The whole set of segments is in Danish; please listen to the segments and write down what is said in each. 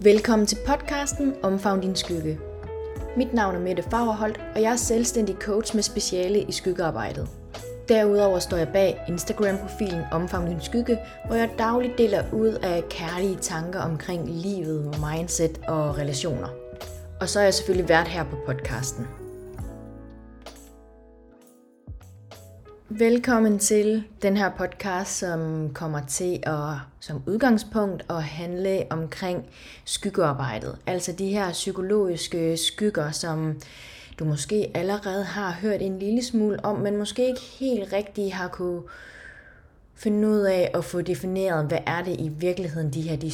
Velkommen til podcasten Omfavn din skygge. Mit navn er Mette Fagerholt, og jeg er selvstændig coach med speciale i skyggearbejdet. Derudover står jeg bag Instagram-profilen Omfavn din skygge, hvor jeg dagligt deler ud af kærlige tanker omkring livet, mindset og relationer. Og så er jeg selvfølgelig vært her på podcasten. Velkommen til den her podcast, som kommer til at som udgangspunkt at handle omkring skyggearbejdet. Altså de her psykologiske skygger, som du måske allerede har hørt en lille smule om, men måske ikke helt rigtig har kunne finde ud af at få defineret, hvad er det i virkeligheden de her de,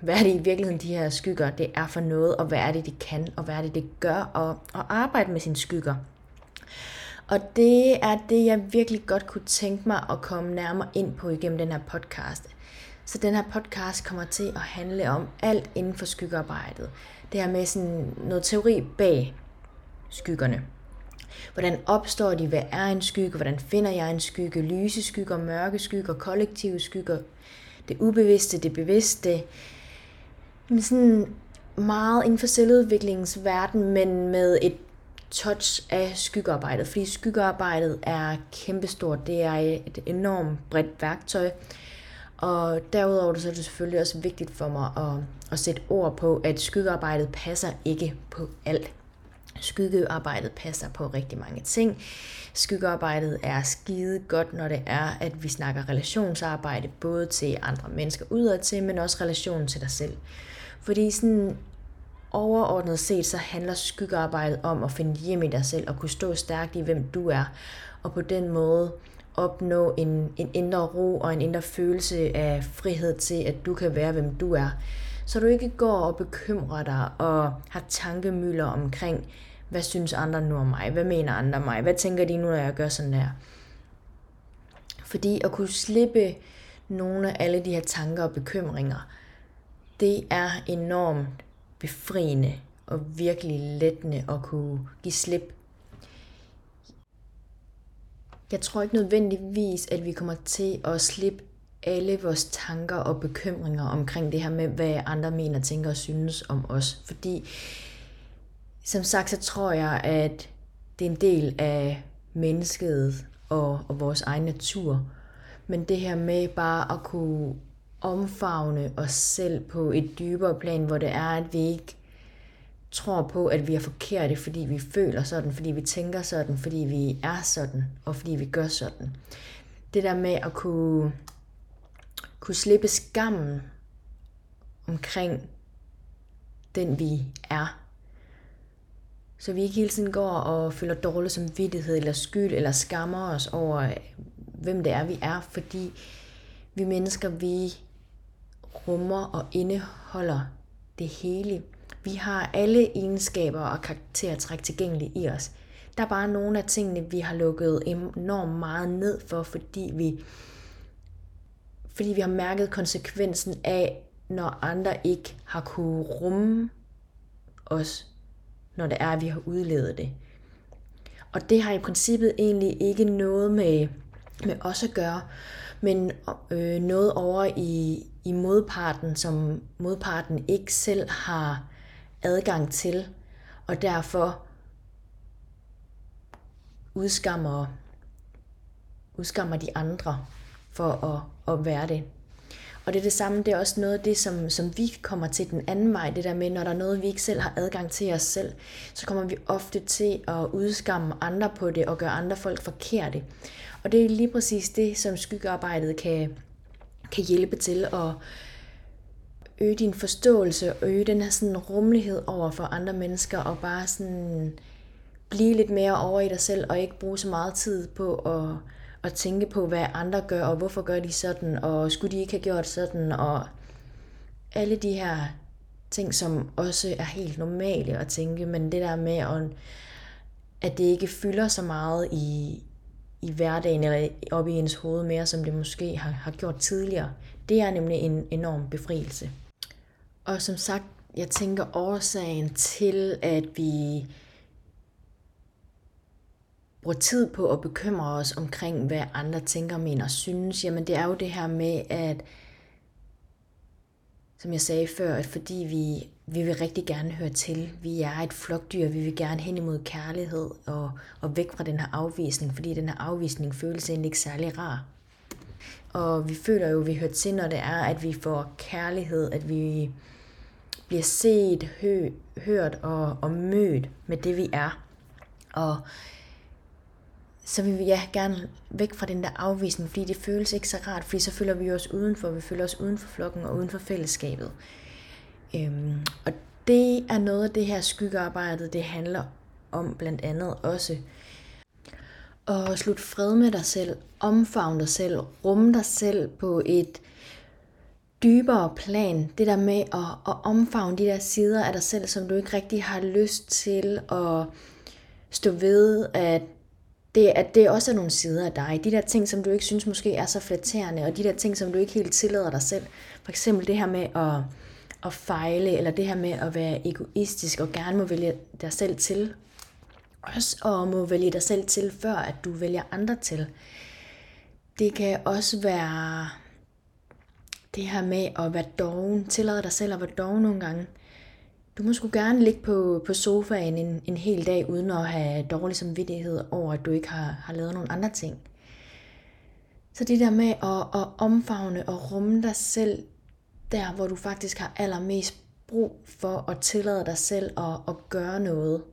hvad er det i virkeligheden de her skygger det er for noget, og hvad er det det kan, og hvad er det det gør at, at arbejde med sine skygger. Og det er det, jeg virkelig godt kunne tænke mig at komme nærmere ind på igennem den her podcast. Så den her podcast kommer til at handle om alt inden for skyggearbejdet. Det her med sådan noget teori bag skyggerne. Hvordan opstår de? Hvad er en skygge? Hvordan finder jeg en skygge? Lyse skygger, mørke skygger, kollektive skygger, det ubevidste, det bevidste. Men sådan meget inden for selvudviklingsverden, men med et touch af skyggearbejdet, fordi skyggearbejdet er kæmpestort. Det er et enormt bredt værktøj. Og derudover så er det selvfølgelig også vigtigt for mig at, at sætte ord på, at skyggearbejdet passer ikke på alt. Skyggearbejdet passer på rigtig mange ting. Skyggearbejdet er skide godt, når det er, at vi snakker relationsarbejde, både til andre mennesker udadtil, men også relationen til dig selv. Fordi sådan overordnet set, så handler skyggearbejdet om at finde hjem i dig selv og kunne stå stærkt i, hvem du er. Og på den måde opnå en, en indre ro og en indre følelse af frihed til, at du kan være, hvem du er. Så du ikke går og bekymrer dig og har tankemøller omkring, hvad synes andre nu om mig? Hvad mener andre om mig? Hvad tænker de nu, når jeg gør sådan der? Fordi at kunne slippe nogle af alle de her tanker og bekymringer, det er enormt befriende og virkelig lettende at kunne give slip. Jeg tror ikke nødvendigvis, at vi kommer til at slippe alle vores tanker og bekymringer omkring det her med, hvad andre mener, tænker og synes om os. Fordi som sagt, så tror jeg, at det er en del af mennesket og, og vores egen natur. Men det her med bare at kunne omfavne os selv på et dybere plan, hvor det er, at vi ikke tror på, at vi er forkerte, fordi vi føler sådan, fordi vi tænker sådan, fordi vi er sådan, og fordi vi gør sådan. Det der med at kunne, kunne slippe skammen omkring den, vi er. Så vi ikke hele tiden går og føler dårlig samvittighed, eller skyld, eller skammer os over, hvem det er, vi er, fordi vi mennesker, vi rummer og indeholder det hele. Vi har alle egenskaber og karaktertræk tilgængelige i os. Der er bare nogle af tingene, vi har lukket enormt meget ned for, fordi vi, fordi vi har mærket konsekvensen af, når andre ikke har kunne rumme os, når det er, at vi har udlevet det. Og det har i princippet egentlig ikke noget med, med os at gøre, men øh, noget over i, i modparten, som modparten ikke selv har adgang til, og derfor udskammer, udskammer de andre for at, at være det. Og det er det samme, det er også noget af det, som, som vi kommer til den anden vej, det der med, når der er noget, vi ikke selv har adgang til os selv, så kommer vi ofte til at udskamme andre på det og gøre andre folk forkerte. Og det er lige præcis det, som skyggearbejdet kan, kan hjælpe til at øge din forståelse og øge den her sådan rummelighed over for andre mennesker og bare sådan blive lidt mere over i dig selv og ikke bruge så meget tid på at, at tænke på, hvad andre gør og hvorfor gør de sådan og skulle de ikke have gjort sådan og alle de her ting, som også er helt normale at tænke, men det der med, at, at det ikke fylder så meget i, i hverdagen eller op i ens hoved mere, som det måske har, har gjort tidligere. Det er nemlig en enorm befrielse. Og som sagt, jeg tænker årsagen til, at vi bruger tid på at bekymre os omkring, hvad andre tænker, mener og synes, jamen det er jo det her med, at som jeg sagde før, at fordi vi, vi vil rigtig gerne høre til, vi er et flokdyr, vi vil gerne hen imod kærlighed og, og væk fra den her afvisning, fordi den her afvisning føles egentlig ikke særlig rar. Og vi føler jo, at vi hører til, når det er, at vi får kærlighed, at vi bliver set, hø, hørt og, og mødt med det, vi er. Og så vil vi ja, gerne væk fra den der afvisning, fordi det føles ikke så rart, fordi så føler vi os udenfor, vi føler os uden for flokken og uden for fællesskabet. Øhm, og det er noget af det her skyggearbejde, det handler om blandt andet også. Og slut fred med dig selv, omfavne dig selv, rumme dig selv på et dybere plan. Det der med at, at omfavne de der sider af dig selv, som du ikke rigtig har lyst til at stå ved, at det, at det også er nogle sider af dig. De der ting, som du ikke synes måske er så flatterende, og de der ting, som du ikke helt tillader dig selv. For eksempel det her med at, at fejle, eller det her med at være egoistisk og gerne må vælge dig selv til. Også og må vælge dig selv til, før at du vælger andre til. Det kan også være det her med at være doven, tillade dig selv at være doven nogle gange. Du må sgu gerne ligge på, på sofaen en, en hel dag, uden at have dårlig samvittighed over, at du ikke har, har lavet nogle andre ting. Så det der med at, at omfavne og rumme dig selv, der hvor du faktisk har allermest brug for at tillade dig selv at, at gøre noget.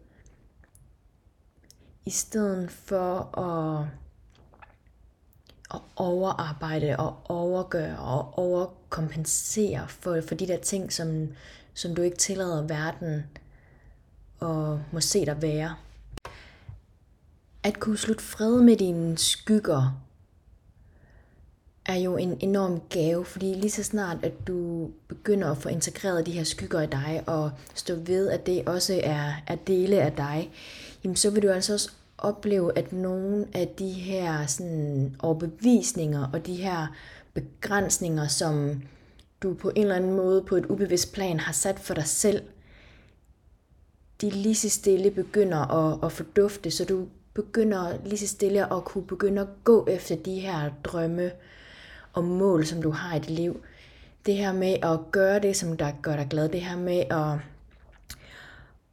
I stedet for at, at overarbejde og overgøre og overkompensere for, for de der ting, som, som du ikke tillader verden og må se dig være. At kunne slutte fred med dine skygger er jo en enorm gave, fordi lige så snart, at du begynder at få integreret de her skygger i dig, og stå ved, at det også er, er dele af dig, jamen så vil du altså også opleve, at nogle af de her sådan, overbevisninger og de her begrænsninger, som du på en eller anden måde på et ubevidst plan har sat for dig selv, de lige så stille begynder at, at fordufte, så du begynder lige så stille at kunne begynde at gå efter de her drømme og mål, som du har i dit liv. Det her med at gøre det, som der gør dig glad, det her med at,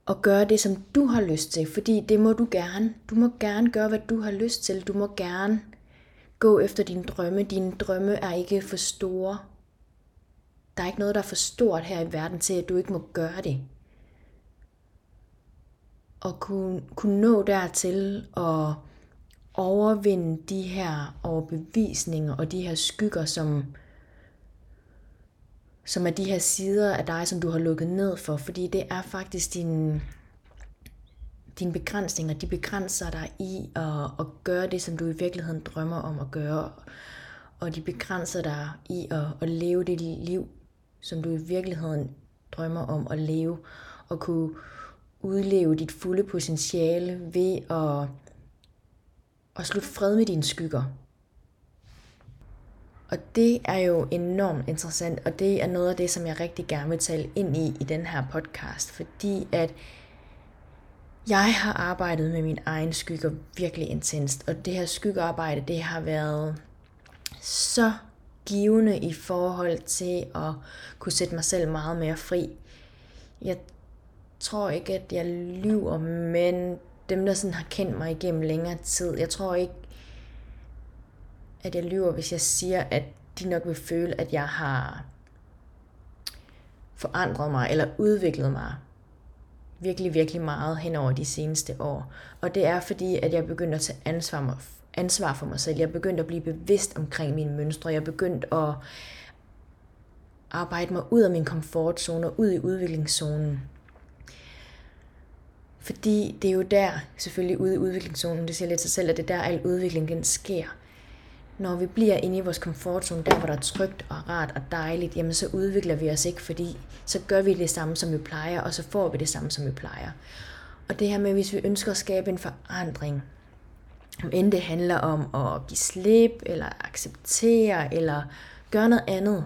at gøre det, som du har lyst til, fordi det må du gerne. Du må gerne gøre, hvad du har lyst til. Du må gerne gå efter dine drømme. Dine drømme er ikke for store. Der er ikke noget, der er for stort her i verden til, at du ikke må gøre det. Og kunne, kunne nå dertil at overvinde de her overbevisninger og de her skygger, som, som er de her sider af dig, som du har lukket ned for. Fordi det er faktisk din, dine begrænsninger, de begrænser dig i at, at gøre det, som du i virkeligheden drømmer om at gøre. Og de begrænser dig i at, at leve det liv, som du i virkeligheden drømmer om at leve, og kunne udleve dit fulde potentiale ved at, og slut fred med dine skygger. Og det er jo enormt interessant, og det er noget af det, som jeg rigtig gerne vil tale ind i i den her podcast, fordi at jeg har arbejdet med min egen skygger virkelig intenst, og det her skyggearbejde, det har været så givende i forhold til at kunne sætte mig selv meget mere fri. Jeg tror ikke, at jeg lyver, men dem, der sådan har kendt mig igennem længere tid, jeg tror ikke, at jeg lyver, hvis jeg siger, at de nok vil føle, at jeg har forandret mig eller udviklet mig virkelig, virkelig meget hen over de seneste år. Og det er fordi, at jeg begynder at tage ansvar ansvar for mig selv. Jeg begyndte at blive bevidst omkring mine mønstre. Jeg begyndte at arbejde mig ud af min komfortzone og ud i udviklingszonen. Fordi det er jo der, selvfølgelig ude i udviklingszonen, det siger lidt sig selv, at det er der, al udvikling den sker. Når vi bliver inde i vores komfortzone, der hvor der er trygt og rart og dejligt, jamen så udvikler vi os ikke, fordi så gør vi det samme, som vi plejer, og så får vi det samme, som vi plejer. Og det her med, hvis vi ønsker at skabe en forandring, om end det handler om at give slip, eller acceptere, eller gøre noget andet,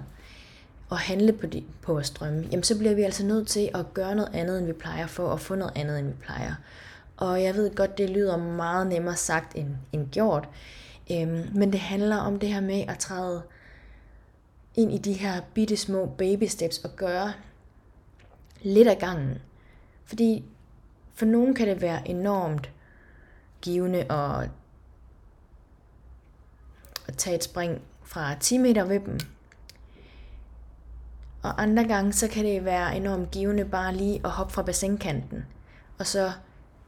og handle på, de, på vores drømme, jamen så bliver vi altså nødt til at gøre noget andet, end vi plejer for, at få noget andet, end vi plejer. Og jeg ved godt, det lyder meget nemmere sagt end, end gjort, øhm, men det handler om det her med at træde ind i de her bitte små baby steps og gøre lidt af gangen. Fordi for nogen kan det være enormt givende at, at tage et spring fra 10 meter ved dem. Og andre gange, så kan det være enormt givende bare lige at hoppe fra bassinkanten, og så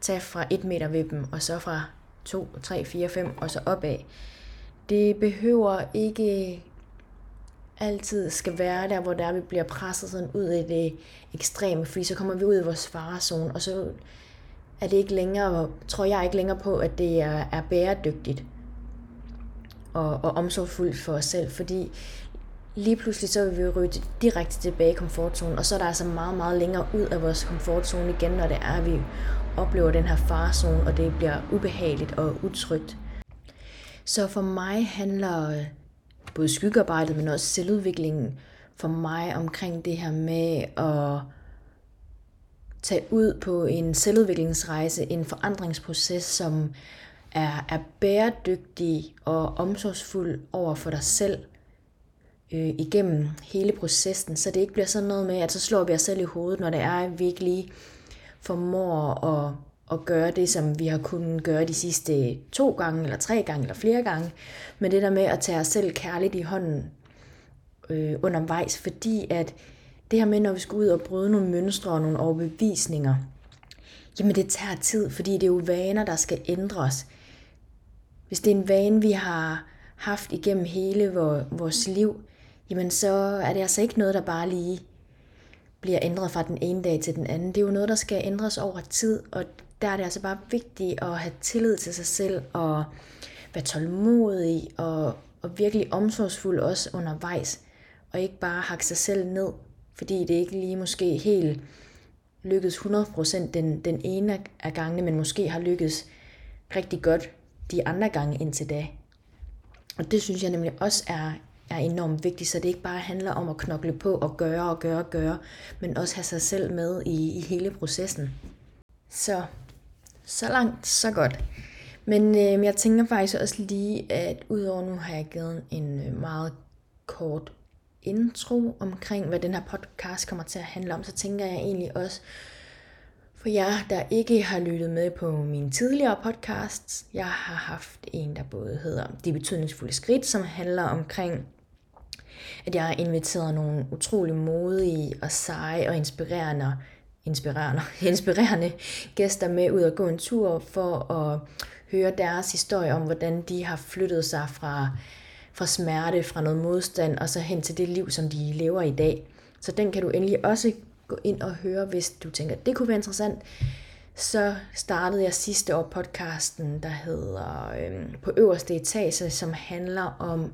tage fra 1 meter ved dem, og så fra 2, 3, 4, 5 og så opad. Det behøver ikke altid skal være der, hvor der vi bliver presset sådan ud i det ekstreme, fordi så kommer vi ud i vores farezone, og så er det ikke længere, tror jeg ikke længere på, at det er, er bæredygtigt og, og omsorgsfuldt for os selv, fordi lige pludselig så vil vi ryge direkte tilbage i komfortzonen, og så er der altså meget, meget længere ud af vores komfortzone igen, når det er, at vi oplever den her farzone, og det bliver ubehageligt og utrygt. Så for mig handler øh, både skyggearbejdet, men også selvudviklingen for mig omkring det her med at tage ud på en selvudviklingsrejse, en forandringsproces, som er, er bæredygtig og omsorgsfuld over for dig selv øh, igennem hele processen, så det ikke bliver sådan noget med, at så slår vi os selv i hovedet, når det er, at vi ikke lige formår at, at gøre det, som vi har kunnet gøre de sidste to gange, eller tre gange, eller flere gange. Men det der med at tage os selv kærligt i hånden øh, undervejs, fordi at det her med, når vi skal ud og bryde nogle mønstre og nogle overbevisninger, jamen det tager tid, fordi det er jo vaner, der skal ændres. Hvis det er en vane, vi har haft igennem hele vores liv, jamen så er det altså ikke noget, der bare lige bliver ændret fra den ene dag til den anden. Det er jo noget, der skal ændres over tid, og der er det altså bare vigtigt at have tillid til sig selv og være tålmodig og, og virkelig omsorgsfuld også undervejs, og ikke bare hakke sig selv ned, fordi det ikke lige måske helt lykkedes 100% den, den ene af gangene, men måske har lykkedes rigtig godt de andre gange indtil da. Og det synes jeg nemlig også er, er enormt vigtigt, så det ikke bare handler om at knokle på og gøre og gøre og gøre, men også have sig selv med i, i hele processen. Så, så langt, så godt. Men øh, jeg tænker faktisk også lige, at udover nu har jeg givet en øh, meget kort intro omkring, hvad den her podcast kommer til at handle om, så tænker jeg egentlig også, for jer, der ikke har lyttet med på mine tidligere podcasts, jeg har haft en, der både hedder De betydningsfulde skridt, som handler omkring, at jeg har inviteret nogle utrolig modige og seje og inspirerende, inspirerende, inspirerende gæster med ud og gå en tur for at høre deres historie om, hvordan de har flyttet sig fra, fra smerte, fra noget modstand, og så hen til det liv, som de lever i dag. Så den kan du endelig også gå ind og høre, hvis du tænker, at det kunne være interessant. Så startede jeg sidste år podcasten, der hedder øh, På øverste etage, som handler om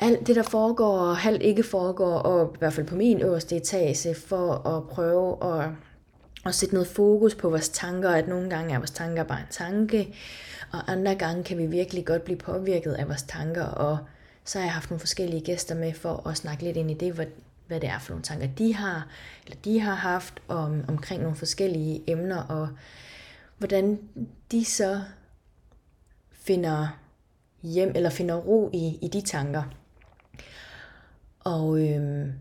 alt det, der foregår og halvt ikke foregår, og i hvert fald på min øverste etage, for at prøve at, at sætte noget fokus på vores tanker, at nogle gange er vores tanker bare en tanke, og andre gange kan vi virkelig godt blive påvirket af vores tanker, og så har jeg haft nogle forskellige gæster med for at snakke lidt ind i det, hvad det er for nogle tanker, de har, eller de har haft om, omkring nogle forskellige emner, og hvordan de så finder hjem, eller finder ro i, i de tanker. Og øhm,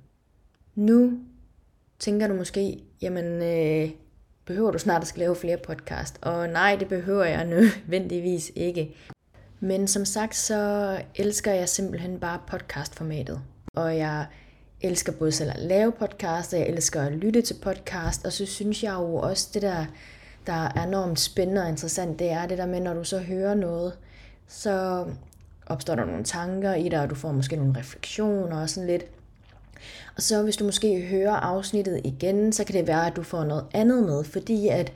nu tænker du måske, jamen øh, behøver du snart at skal lave flere podcast? Og nej, det behøver jeg nødvendigvis ikke. Men som sagt, så elsker jeg simpelthen bare podcastformatet. Og jeg elsker både selv at lave podcast, og jeg elsker at lytte til podcast, og så synes jeg jo også, det der, der er enormt spændende og interessant, det er det der med, når du så hører noget, så opstår der nogle tanker i dig, og du får måske nogle refleksioner og sådan lidt. Og så hvis du måske hører afsnittet igen, så kan det være, at du får noget andet med, fordi at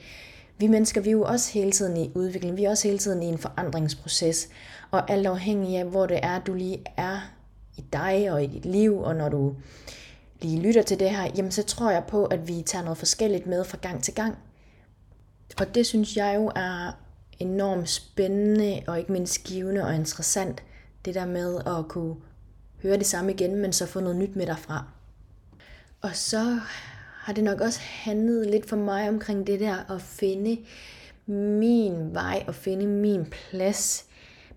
vi mennesker, vi er jo også hele tiden i udvikling, vi er også hele tiden i en forandringsproces, og alt afhængig af, hvor det er, du lige er i dig og i dit liv, og når du lige lytter til det her, jamen så tror jeg på, at vi tager noget forskelligt med fra gang til gang. Og det synes jeg jo er enormt spændende og ikke mindst givende og interessant. Det der med at kunne høre det samme igen, men så få noget nyt med derfra. Og så har det nok også handlet lidt for mig omkring det der at finde min vej og finde min plads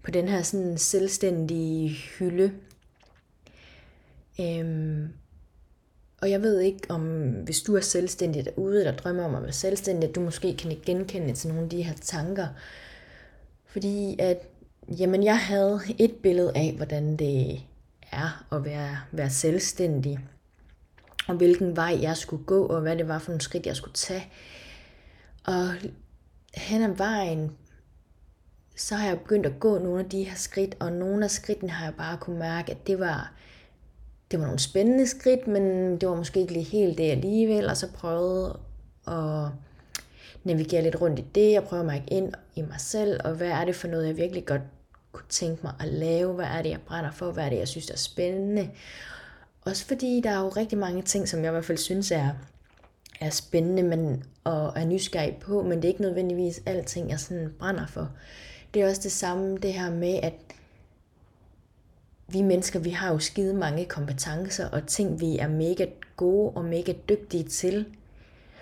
på den her sådan selvstændige hylde Øhm, og jeg ved ikke, om hvis du er selvstændig derude, eller drømmer om at være selvstændig, at du måske kan genkende til nogle af de her tanker. Fordi at, jamen jeg havde et billede af, hvordan det er at være, være selvstændig, og hvilken vej jeg skulle gå, og hvad det var for nogle skridt, jeg skulle tage. Og hen ad vejen, så har jeg begyndt at gå nogle af de her skridt, og nogle af skridtene har jeg bare kunne mærke, at det var, det var nogle spændende skridt, men det var måske ikke lige helt det alligevel, og så prøvede at navigere lidt rundt i det, og prøve at mærke ind i mig selv, og hvad er det for noget, jeg virkelig godt kunne tænke mig at lave, hvad er det, jeg brænder for, hvad er det, jeg synes er spændende. Også fordi der er jo rigtig mange ting, som jeg i hvert fald synes er, er spændende men, og er nysgerrig på, men det er ikke nødvendigvis alting, jeg sådan brænder for. Det er også det samme, det her med, at vi mennesker, vi har jo skide mange kompetencer og ting, vi er mega gode og mega dygtige til.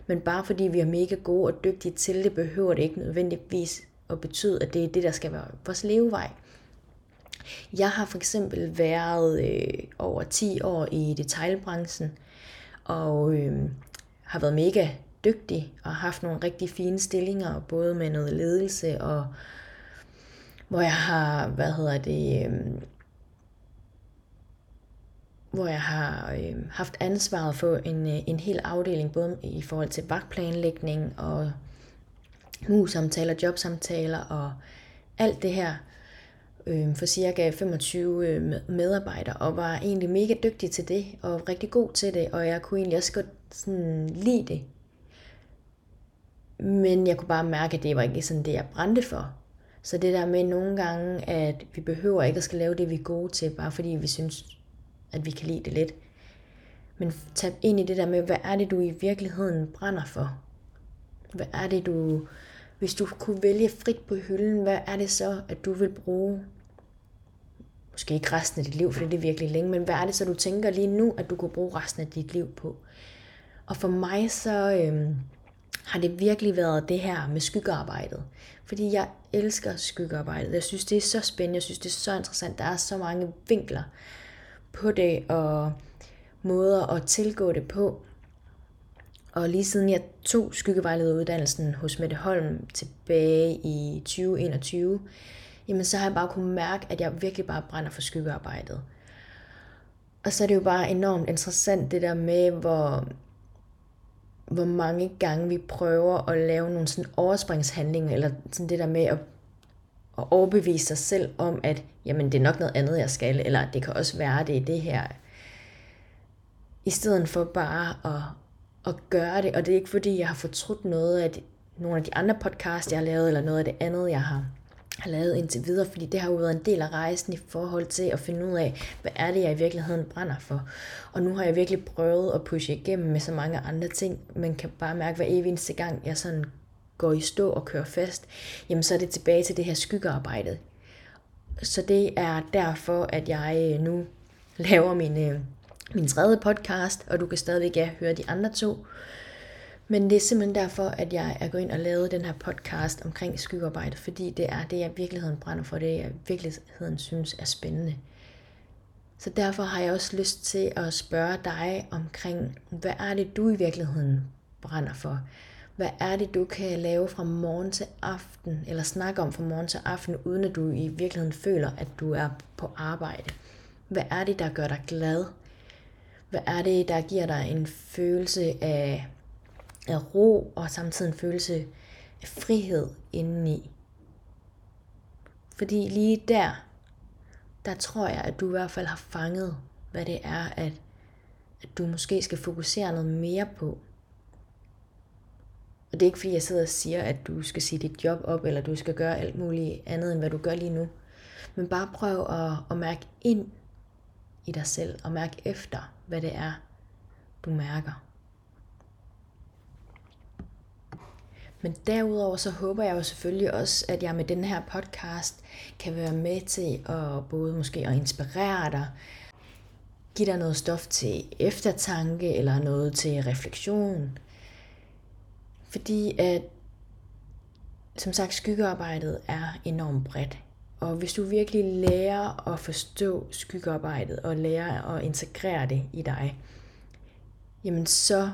Men bare fordi vi er mega gode og dygtige til det, behøver det ikke nødvendigvis at betyde, at det er det, der skal være vores levevej. Jeg har for eksempel været øh, over 10 år i detailbranchen, og øh, har været mega dygtig og haft nogle rigtig fine stillinger, både med noget ledelse og hvor jeg har, hvad hedder det, øh, hvor jeg har øh, haft ansvaret for en, øh, en hel afdeling, både i forhold til vagtplanlægning og mus-samtaler, jobsamtaler og alt det her øh, for cirka 25 øh, medarbejdere, og var egentlig mega dygtig til det, og rigtig god til det, og jeg kunne egentlig også godt sådan lide det. Men jeg kunne bare mærke, at det var ikke sådan det, jeg brændte for. Så det der med nogle gange, at vi behøver ikke at skal lave det, vi er gode til, bare fordi vi synes, at vi kan lide det lidt. Men tag ind i det der med, hvad er det, du i virkeligheden brænder for? Hvad er det, du... Hvis du kunne vælge frit på hylden, hvad er det så, at du vil bruge? Måske ikke resten af dit liv, for det er virkelig længe, men hvad er det så, du tænker lige nu, at du kunne bruge resten af dit liv på? Og for mig så øhm, har det virkelig været det her med skyggearbejdet. Fordi jeg elsker skyggearbejdet. Jeg synes, det er så spændende. Jeg synes, det er så interessant. Der er så mange vinkler på det, og måder at tilgå det på. Og lige siden jeg tog skyggevejlederuddannelsen hos Mette Holm tilbage i 2021, jamen så har jeg bare kunnet mærke, at jeg virkelig bare brænder for skyggearbejdet. Og så er det jo bare enormt interessant det der med, hvor, hvor mange gange vi prøver at lave nogle sådan overspringshandlinger, eller sådan det der med at, at overbevise sig selv om, at jamen, det er nok noget andet, jeg skal, eller det kan også være, det er det her. I stedet for bare at, at gøre det, og det er ikke fordi, jeg har fortrudt noget af de, nogle af de andre podcasts, jeg har lavet, eller noget af det andet, jeg har, har lavet indtil videre, fordi det har jo været en del af rejsen i forhold til at finde ud af, hvad er det, jeg i virkeligheden brænder for. Og nu har jeg virkelig prøvet at pushe igennem med så mange andre ting, man kan bare mærke hver evig eneste gang, jeg sådan går i stå og kører fast, jamen så er det tilbage til det her skyggearbejde. Så det er derfor, at jeg øh, nu laver min, øh, min tredje podcast, og du kan stadigvæk ja, høre de andre to. Men det er simpelthen derfor, at jeg er gået ind og lavet den her podcast omkring skyggearbejde, fordi det er det, jeg i virkeligheden brænder for, det jeg virkeligheden synes er spændende. Så derfor har jeg også lyst til at spørge dig omkring, hvad er det, du i virkeligheden brænder for? Hvad er det, du kan lave fra morgen til aften, eller snakke om fra morgen til aften, uden at du i virkeligheden føler, at du er på arbejde? Hvad er det, der gør dig glad? Hvad er det, der giver dig en følelse af, af ro, og samtidig en følelse af frihed indeni? Fordi lige der, der tror jeg, at du i hvert fald har fanget, hvad det er, at, at du måske skal fokusere noget mere på. Og det er ikke fordi, jeg sidder og siger, at du skal sige dit job op, eller du skal gøre alt muligt andet, end hvad du gør lige nu. Men bare prøv at, at mærke ind i dig selv, og mærke efter, hvad det er, du mærker. Men derudover så håber jeg jo selvfølgelig også, at jeg med den her podcast kan være med til at både måske at inspirere dig, give dig noget stof til eftertanke eller noget til refleksion, fordi at, som sagt, skyggearbejdet er enormt bredt. Og hvis du virkelig lærer at forstå skyggearbejdet og lærer at integrere det i dig, jamen så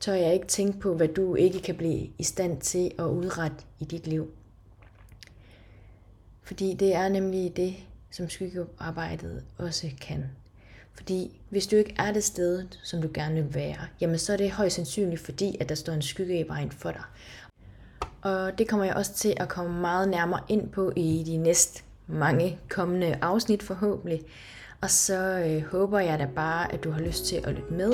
tør jeg ikke tænke på, hvad du ikke kan blive i stand til at udrette i dit liv. Fordi det er nemlig det, som skyggearbejdet også kan. Fordi hvis du ikke er det sted, som du gerne vil være, jamen så er det højst sandsynligt fordi, at der står en skygge i vejen for dig. Og det kommer jeg også til at komme meget nærmere ind på i de næste mange kommende afsnit forhåbentlig. Og så øh, håber jeg da bare, at du har lyst til at lytte med.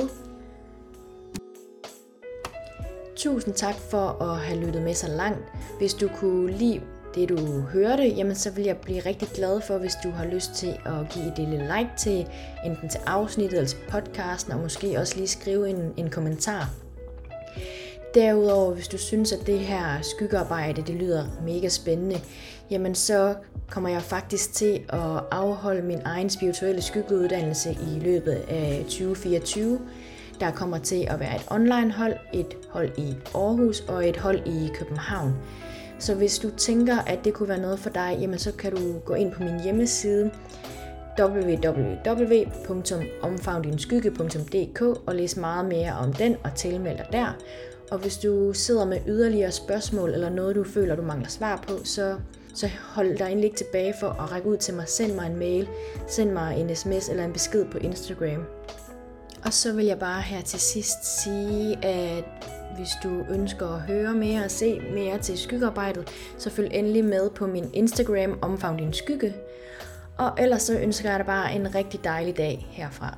Tusind tak for at have lyttet med så langt. Hvis du kunne lide det du hørte, jamen så vil jeg blive rigtig glad for, hvis du har lyst til at give et lille like til enten til afsnittet eller til podcasten, og måske også lige skrive en, en kommentar. Derudover, hvis du synes, at det her skyggearbejde, det lyder mega spændende, jamen så kommer jeg faktisk til at afholde min egen spirituelle skyggeuddannelse i løbet af 2024. Der kommer til at være et online hold, et hold i Aarhus og et hold i København. Så hvis du tænker, at det kunne være noget for dig, jamen så kan du gå ind på min hjemmeside www.omfavndinskygge.dk og læse meget mere om den og tilmelde dig der. Og hvis du sidder med yderligere spørgsmål eller noget, du føler, du mangler svar på, så, så hold dig egentlig ikke tilbage for at række ud til mig. Send mig en mail, send mig en sms eller en besked på Instagram. Og så vil jeg bare her til sidst sige, at hvis du ønsker at høre mere og se mere til skyggearbejdet, så følg endelig med på min Instagram Omfavn din skygge. Og ellers så ønsker jeg dig bare en rigtig dejlig dag herfra.